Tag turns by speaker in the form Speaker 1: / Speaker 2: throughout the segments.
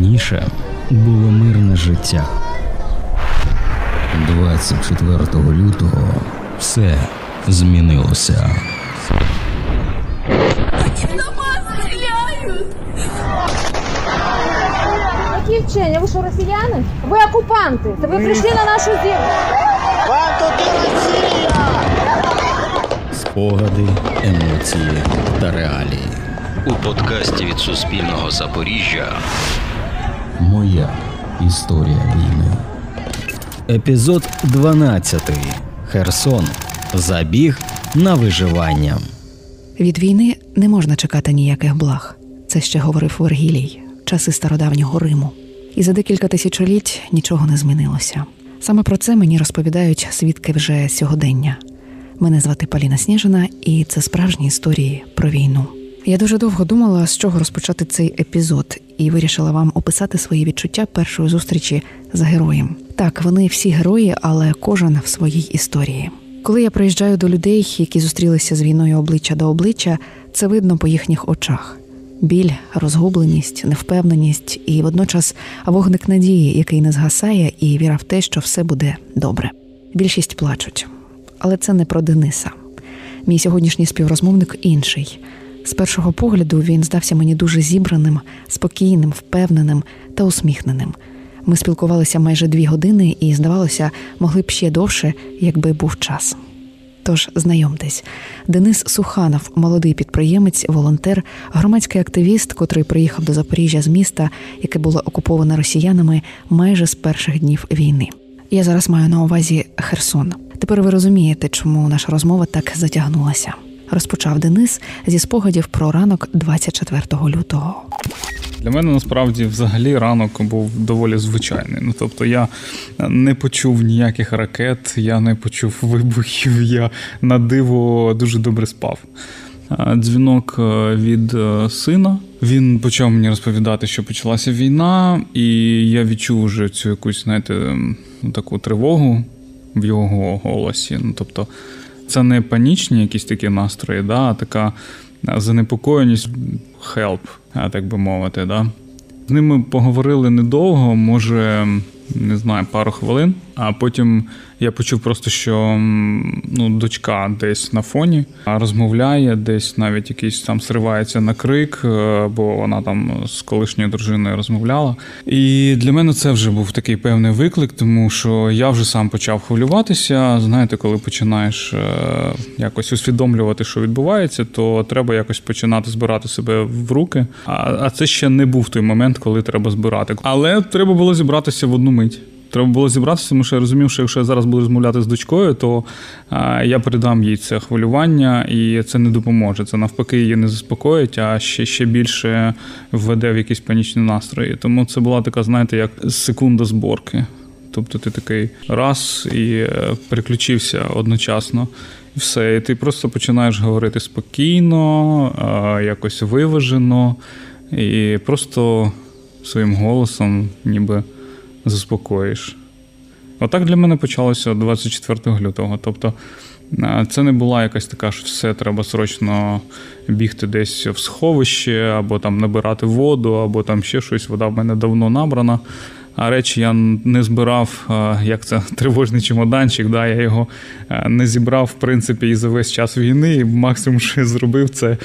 Speaker 1: Раніше було мирне життя. 24 лютого все змінилося.
Speaker 2: Які вчення? Ви що, росіяни? Ви окупанти. Це ви прийшли на нашу землю.
Speaker 3: Вам тут Росія!
Speaker 1: Спогади, емоції та реалії. У подкасті від Суспільного Запоріжжя. Моя історія війни. Епізод 12. Херсон. Забіг на виживання.
Speaker 4: Від війни не можна чекати ніяких благ. Це ще говорив Вергілій, часи стародавнього Риму. І за декілька тисячоліть нічого не змінилося. Саме про це мені розповідають свідки вже сьогодення. Мене звати Поліна Сніжина, і це справжні історії про війну. Я дуже довго думала, з чого розпочати цей епізод, і вирішила вам описати свої відчуття першої зустрічі з героєм. Так, вони всі герої, але кожен в своїй історії. Коли я приїжджаю до людей, які зустрілися з війною обличчя до обличчя, це видно по їхніх очах. Біль, розгубленість, невпевненість і водночас вогник надії, який не згасає, і віра в те, що все буде добре. Більшість плачуть, але це не про Дениса. Мій сьогоднішній співрозмовник інший. З першого погляду він здався мені дуже зібраним, спокійним, впевненим та усміхненим. Ми спілкувалися майже дві години і, здавалося, могли б ще довше, якби був час. Тож знайомтесь, Денис Суханов, молодий підприємець, волонтер, громадський активіст, котрий приїхав до Запоріжжя з міста, яке було окуповане росіянами майже з перших днів війни. Я зараз маю на увазі Херсон. Тепер ви розумієте, чому наша розмова так затягнулася. Розпочав Денис зі спогадів про ранок 24 лютого.
Speaker 5: Для мене насправді взагалі ранок був доволі звичайний. Ну тобто я не почув ніяких ракет, я не почув вибухів, я на диво дуже добре спав. Дзвінок е, від е, сина. Він почав мені розповідати, що почалася війна, і я відчув вже цю якусь, знаєте, таку тривогу в його голосі. Ну тобто, це не панічні якісь такі настрої, да, а така занепокоєність, help, так би мовити. Да. З ними поговорили недовго, може, не знаю, пару хвилин, а потім я почув просто, що ну, дочка десь на фоні розмовляє, десь навіть якийсь там сривається на крик, е, бо вона там з колишньою дружиною розмовляла. І для мене це вже був такий певний виклик, тому що я вже сам почав хвилюватися. Знаєте, коли починаєш е, якось усвідомлювати, що відбувається, то треба якось починати збирати себе в руки. А це ще не був той момент, коли треба збирати. Але треба було зібратися в одну мить. Треба було зібратися, тому що я розумів, що якщо я зараз буду розмовляти з дочкою, то я передам їй це хвилювання, і це не допоможе. Це навпаки її не заспокоїть, а ще ще більше введе в якісь панічні настрої. Тому це була така, знаєте, як секунда зборки. Тобто ти такий раз і е, переключився одночасно, і все. І ти просто починаєш говорити спокійно, якось виважено, і просто своїм голосом, ніби заспокоїш. Отак для мене почалося 24 лютого. Тобто це не була якась така, що все треба срочно бігти десь в сховище, або там набирати воду, або там ще щось. Вода в мене давно набрана. А речі я не збирав, як це тривожний чемоданчик. Да, Я його не зібрав, в принципі, і за весь час війни. І максимум, що я зробив, це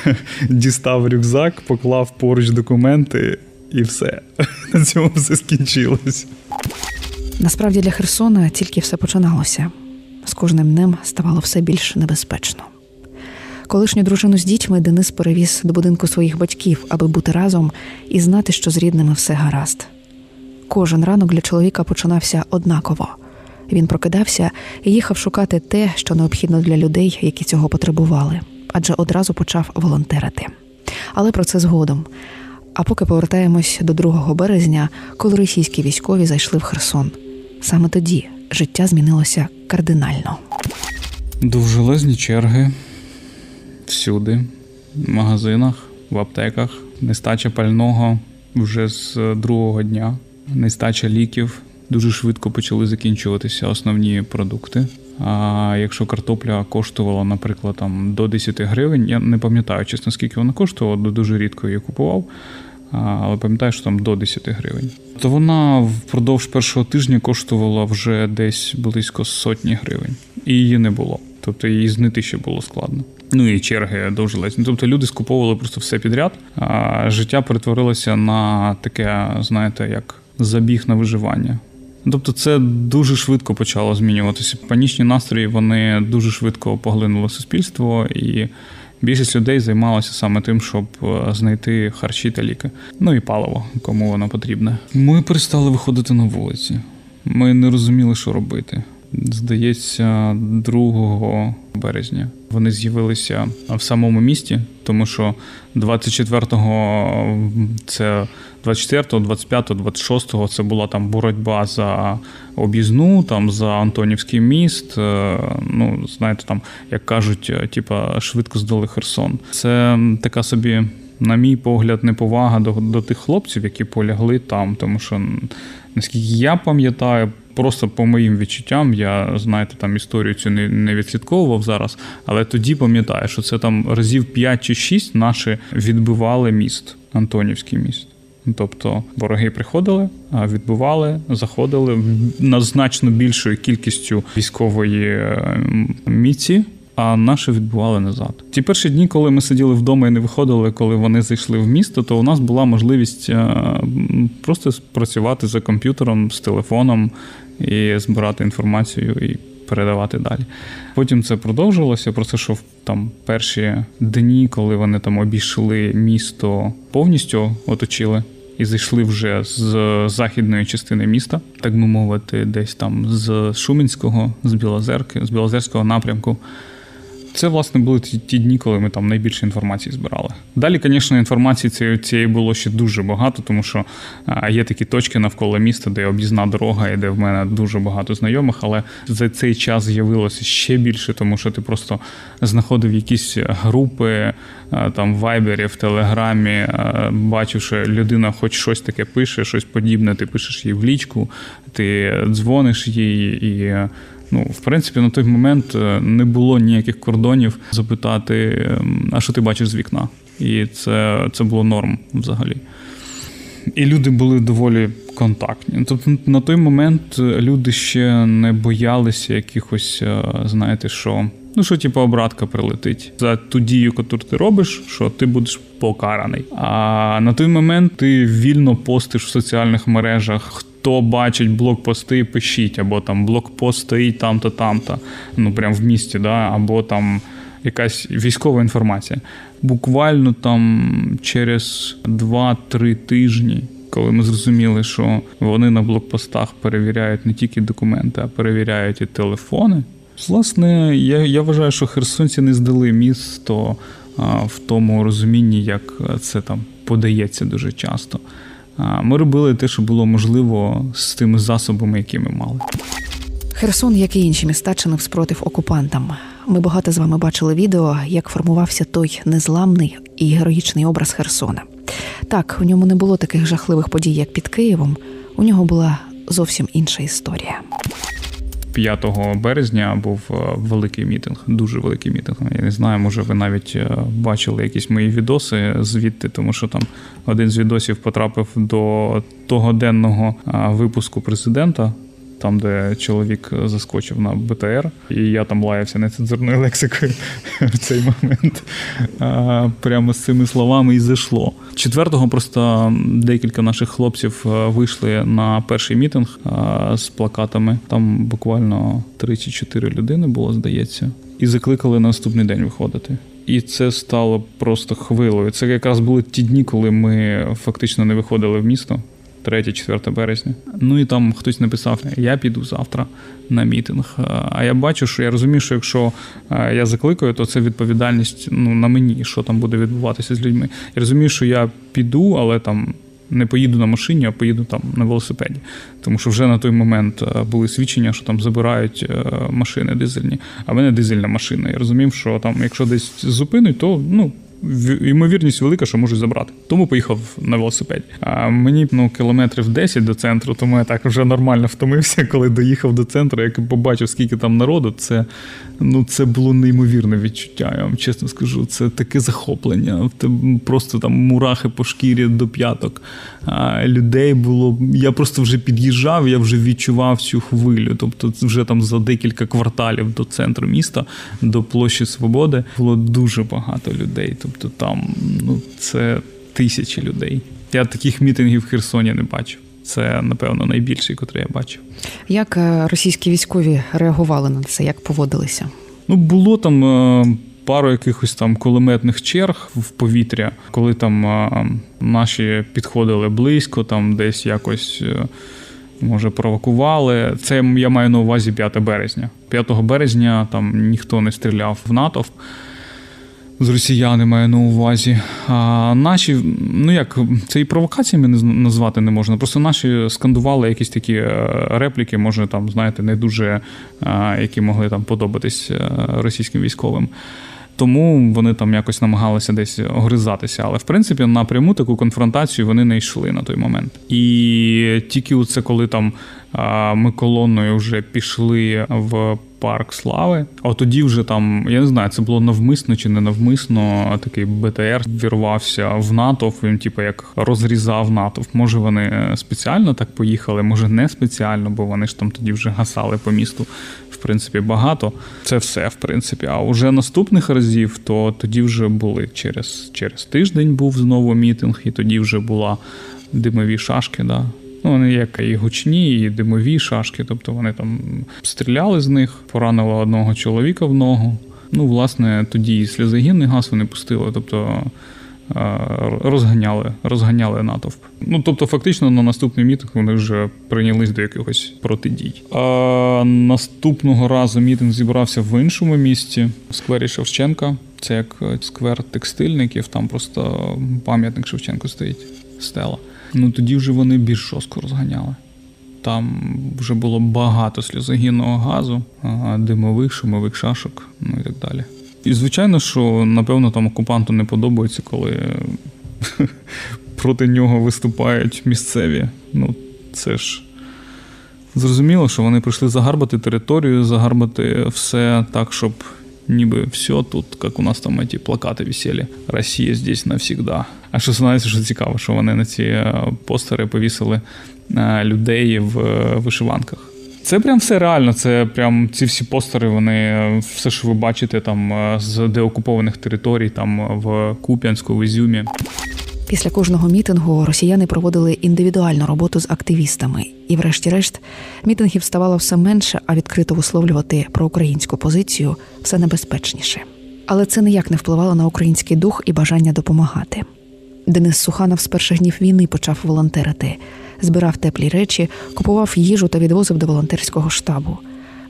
Speaker 5: дістав рюкзак, поклав поруч документи і все. На цьому все скінчилось.
Speaker 4: Насправді для Херсона тільки все починалося. З кожним днем ставало все більш небезпечно. Колишню дружину з дітьми Денис перевіз до будинку своїх батьків, аби бути разом і знати, що з рідними все гаразд. Кожен ранок для чоловіка починався однаково. Він прокидався і їхав шукати те, що необхідно для людей, які цього потребували, адже одразу почав волонтерити. Але про це згодом. А поки повертаємось до 2 березня, коли російські військові зайшли в Херсон. Саме тоді життя змінилося кардинально.
Speaker 5: Довжелезні черги всюди, в магазинах, в аптеках, нестача пального вже з другого дня, нестача ліків. Дуже швидко почали закінчуватися основні продукти. А якщо картопля коштувала, наприклад, там до 10 гривень, я не пам'ятаю, чесно, скільки вона коштувала, дуже рідко її купував. але пам'ятаю, що там до 10 гривень. То вона впродовж першого тижня коштувала вже десь близько сотні гривень, і її не було. Тобто її знайти ще було складно. Ну і черги довжились. Тобто люди скуповували просто все підряд, а життя перетворилося на таке, знаєте, як забіг на виживання. Тобто, це дуже швидко почало змінюватися. Панічні настрої вони дуже швидко поглинули суспільство, і більшість людей займалася саме тим, щоб е, знайти харчі та ліки. Ну і паливо, кому воно потрібне. Ми перестали виходити на вулиці. Ми не розуміли, що робити. Здається, 2 березня вони з'явилися в самому місті, тому що 24-го це 24, 25, 26 це була там боротьба за об'їзну, там за Антонівський міст. Е, ну, знаєте, там, як кажуть, е, типа швидко здали Херсон. Це така собі. На мій погляд, неповага до до тих хлопців, які полягли там. Тому що, наскільки я пам'ятаю, просто по моїм відчуттям, я знаєте, там історію цю не не відслідковував зараз, але тоді пам'ятаю, що це там разів 5 чи 6 наші відбивали міст, Антонівський міст. Тобто вороги приходили, відбували, заходили на значно більшою кількістю військової е, міці. А наші відбували назад. Ті перші дні, коли ми сиділи вдома і не виходили, коли вони зайшли в місто, то у нас була можливість е, просто працювати за комп'ютером з телефоном і збирати інформацію і передавати далі. Потім це продовжилося. Про це що там перші дні, коли вони там обійшли місто повністю оточили і зайшли вже з західної частини міста, так би мовити, десь там з Шумінського, з Білозерки, з Білозерського напрямку. Це, власне, були ті, ті дні, коли ми там найбільше інформації збирали. Далі, звісно, інформації цієї, цієї було ще дуже багато, тому що є такі точки навколо міста, де об'їзна дорога, і де в мене дуже багато знайомих, але за цей час з'явилося ще більше, тому що ти просто знаходив якісь групи там в Вайбері, в Телеграмі, бачив, що людина хоч щось таке пише, щось подібне, ти пишеш їй в лічку, ти дзвониш їй і. Ну, в принципі, на той момент е, не було ніяких кордонів запитати, ем, а що ти бачиш з вікна? І це, це було норм взагалі. І люди були доволі контактні. Тобто на той момент люди ще не боялися якихось, е, знаєте, що. Ну, що, типу, обратка прилетить за ту дію, яку ти робиш, що ти будеш покараний. А на той момент ти вільно постиш в соціальних мережах хто бачить блокпости, пишіть, або там блокпост стоїть там-то, там-то, ну прям в місті, да, або там якась військова інформація. Буквально там через 2-3 тижні. Коли ми зрозуміли, що вони на блокпостах перевіряють не тільки документи, а перевіряють і телефони. Власне, я я вважаю, що херсонці не здали місто а, в тому розумінні, як це там подається дуже часто. Ми робили те, що було можливо з тими засобами, які ми мали.
Speaker 4: Херсон, як і інші міста, чинив спротив окупантам. Ми багато з вами бачили відео, як формувався той незламний і героїчний образ Херсона. Так, у ньому не було таких жахливих подій, як під Києвом. У нього була зовсім інша історія.
Speaker 5: 5 березня був е, великий мітинг, дуже великий мітинг. Я не знаю, може ви навіть е, бачили якісь мої відоси звідти, тому що там один з відосів потрапив до того денного випуску президента там, де чоловік заскочив на БТР, і я там лаявся нецензурною лексикою в цей момент. Прямо з цими словами і зайшло. Четвертого просто декілька наших хлопців вийшли на перший мітинг з плакатами. Там буквально 34 людини було, здається, і закликали на наступний день виходити. І це стало просто хвилою. Це якраз були ті дні, коли ми фактично не виходили в місто. 3-4 березня. Ну і там хтось написав: Я піду завтра на мітинг. А я бачу, що я розумію, що якщо я закликаю, то це відповідальність ну, на мені, що там буде відбуватися з людьми. Я розумію, що я піду, але там. Не поїду на машині, а поїду там на велосипеді. Тому що вже на той момент були свідчення, що там забирають машини дизельні, а в мене дизельна машина. Я розумів, що там, якщо десь зупинить, то ну ймовірність велика, що можуть забрати. Тому поїхав на велосипеді. А мені ну кілометрів 10 до центру, тому я так вже нормально втомився, коли доїхав до центру. Як побачив, скільки там народу, це Ну, це було неймовірне відчуття. Я вам чесно скажу. Це таке захоплення. Просто там мурахи по шкірі до п'яток. А людей було. Я просто вже під'їжджав, я вже відчував цю хвилю. Тобто, вже там за декілька кварталів до центру міста, до площі Свободи, було дуже багато людей. Тобто, там ну це тисячі людей. Я таких мітингів в Херсоні не бачив. Це, напевно, найбільший, котрий я бачив.
Speaker 4: Як е, російські військові реагували на це, як поводилися?
Speaker 5: Ну, було там е, пару якихось там кулеметних черг в повітря, коли там е, наші підходили близько, там десь якось. Може, провокували. Це я маю на увазі 5 березня. 5 березня там ніхто не стріляв в натовп з росіяни маю на увазі. А наші, ну як це і провокаціями назвати не можна. Просто наші скандували якісь такі е, репліки, може там, знаєте, не дуже е, які могли там подобатись е, російським військовим. Тому вони там якось намагалися десь огризатися. Але в принципі на пряму таку конфронтацію вони не йшли на той момент. І тільки це коли там ми колоною вже пішли в парк слави. А тоді вже там, я не знаю, це було навмисно чи не навмисно. Такий БТР вірвався в натовп, він, типу, як розрізав натовп. Може, вони спеціально так поїхали, може не спеціально, бо вони ж там тоді вже гасали по місту. В принципі, багато. Це все, в принципі. А вже наступних разів, то тоді вже були через через тиждень був знову мітинг, і тоді вже була димові шашки. Да. Ну, вони як і гучні, і димові шашки, тобто вони там стріляли з них, поранили одного чоловіка в ногу. Ну, власне, тоді і сльозогінний газ вони пустили, тобто розганяли розганяли натовп. Ну, тобто, фактично, на наступний мітинг вони вже прийнялись до якихось протидій. А наступного разу мітинг зібрався в іншому місті, в сквері Шевченка. Це як сквер текстильників, там просто пам'ятник Шевченку стоїть стела ну тоді вже вони більш жорстко розганяли. Там вже було багато сльозогінного газу, димових, шумових шашок, ну і так далі. І звичайно, що напевно там окупанту не подобається, коли проти нього виступають місцеві. Ну, це ж зрозуміло, що вони прийшли загарбати територію, загарбати все так, щоб ніби все тут, як у нас там ті плакати висіли. Росія здесь навсегда. А що знаєте, що цікаво, що вони на ці е, постери повісили е, людей в е, вишиванках. Це прям все реально. Це прям ці всі постери. Вони все, що ви бачите, там з деокупованих територій, там в Куп'янську, в Ізюмі.
Speaker 4: Після кожного мітингу росіяни проводили індивідуальну роботу з активістами, і, врешті-решт, мітингів ставало все менше, а відкрито висловлювати про українську позицію все небезпечніше. Але це ніяк не впливало на український дух і бажання допомагати. Денис Суханов з перших днів війни почав волонтерити, збирав теплі речі, купував їжу та відвозив до волонтерського штабу.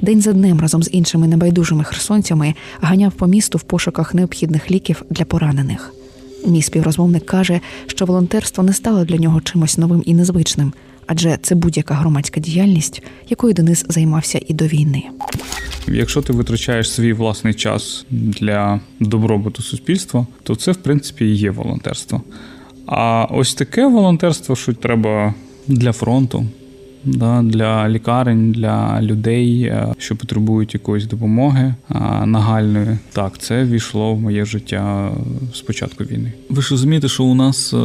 Speaker 4: День за днем разом з іншими небайдужими херсонцями ганяв по місту в пошуках необхідних ліків для поранених. Мій співрозмовник каже, що волонтерство не стало для нього чимось новим і незвичним, адже це будь-яка громадська діяльність, якою Денис займався і до війни.
Speaker 5: Якщо ти витрачаєш свій власний час для добробуту суспільства, то це в принципі і є волонтерство. А ось таке волонтерство, що треба для фронту да, для лікарень, для людей, е, що потребують якоїсь допомоги нагальної. Так, це війшло в моє життя з початку війни. Ви ж розумієте, що у нас е,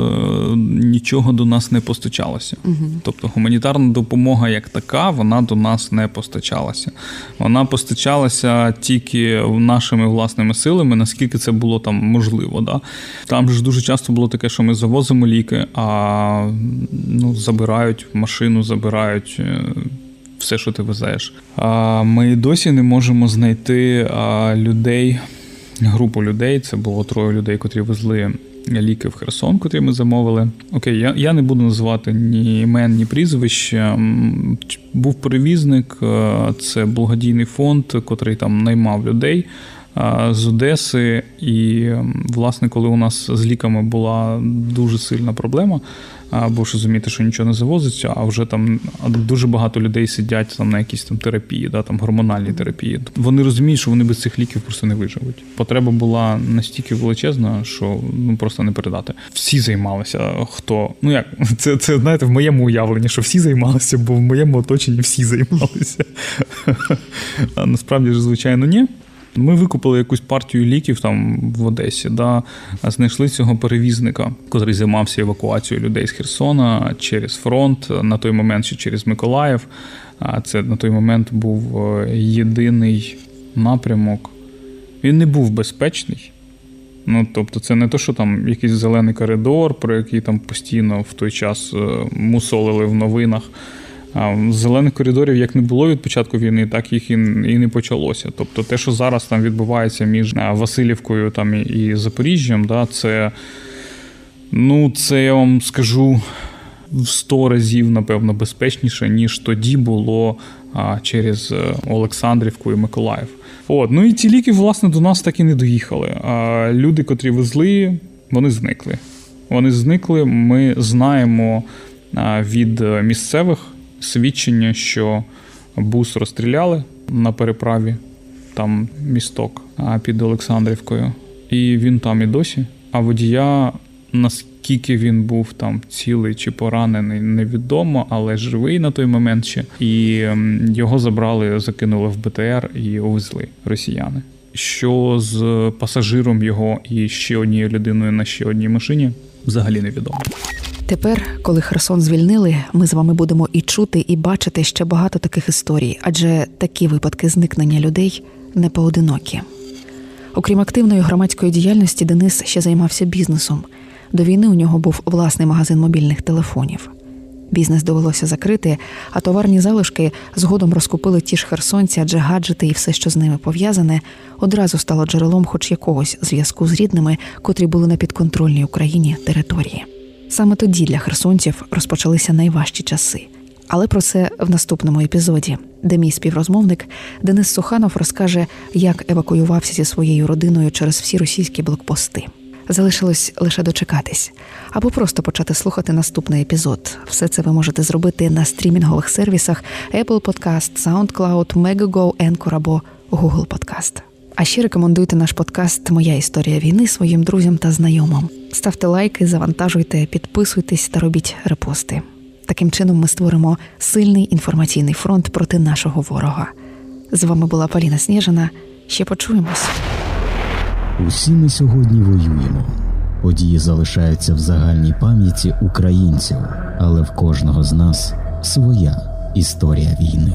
Speaker 5: нічого до нас не постачалося. Угу. Тобто гуманітарна допомога як така, вона до нас не постачалася. Вона постачалася тільки нашими власними силами, наскільки це було там можливо. Да? Там ж дуже часто було таке, що ми завозимо ліки, а ну, забирають машину, забирають забирають е, все, що ти везеш. Ми досі не можемо знайти людей, групу людей. Це було троє людей, котрі везли. Ліки в Херсон, котрі ми замовили. Окей, я я не буду називати ні імен, ні прізвищ. Був перевізник, е, це благодійний фонд, котрий там наймав людей з Одеси. І, власне, коли у нас з ліками була дуже сильна проблема, або ж розумієте, що нічого не завозиться, а вже там дуже багато людей сидять там на якійсь там терапії, да, там гормональній терапії. Вони розуміють, що вони без цих ліків просто не виживуть. Потреба була настільки величезна, що ну просто не передати. Всі займалися. Хто ну як це це знаєте, в моєму уявленні, що всі займалися, бо в моєму оточенні всі займалися. А насправді ж, звичайно, ні. Ми викупили якусь партію ліків там в Одесі, да, знайшли цього перевізника, котрий займався евакуацією людей з Херсона через фронт, на той момент ще через Миколаїв. А це на той момент був е, єдиний напрямок. Він не був безпечний. Ну, тобто, це не то, що там якийсь зелений коридор, про який там постійно в той час е, мусолили в новинах. Зелених коридорів як не було від початку війни, так їх і не почалося. Тобто, те, що зараз там відбувається між е, Васильівкою там і Запоріжжям, да, це, ну, це я вам скажу в сто разів, напевно, безпечніше, ніж тоді було через е, Олександрівку і Миколаїв. От, ну і ці ліки, власне, до нас так і не доїхали. А люди, котрі везли, вони зникли. Вони зникли. Ми знаємо від місцевих свідчення, що бус розстріляли на переправі, там місток під Олександрівкою, і він там і досі. А водія, наскільки він був там цілий чи поранений, невідомо, але живий на той момент ще. І його забрали, закинули в БТР і увезли росіяни. Що з пасажиром його і ще однією людиною на ще одній машині взагалі невідомо.
Speaker 4: Тепер, коли Херсон звільнили, ми з вами будемо і чути, і бачити ще багато таких історій, адже такі випадки зникнення людей не поодинокі. Окрім активної громадської діяльності, Денис ще займався бізнесом. До війни у нього був власний магазин мобільних телефонів. Бізнес довелося закрити, а товарні залишки згодом розкупили ті ж херсонці, адже гаджети і все, що з ними пов'язане, одразу стало джерелом хоч якогось зв'язку з рідними, котрі були на підконтрольній Україні території. Саме тоді для херсонців розпочалися найважчі часи. Але про це в наступному епізоді, де мій співрозмовник Денис Суханов розкаже, як евакуювався зі своєю родиною через всі російські блокпости. Залишилось лише дочекатись або просто почати слухати наступний епізод. Все це ви можете зробити на стрімінгових сервісах Apple Podcast, SoundCloud, Megago, Anchor або Google Podcast. А ще рекомендуйте наш подкаст Моя історія війни своїм друзям та знайомим. Ставте лайки, завантажуйте, підписуйтесь та робіть репости. Таким чином ми створимо сильний інформаційний фронт проти нашого ворога. З вами була Поліна Сніжина. Ще почуємось.
Speaker 1: Усі ми сьогодні воюємо. Події залишаються в загальній пам'яті українців, але в кожного з нас своя історія війни.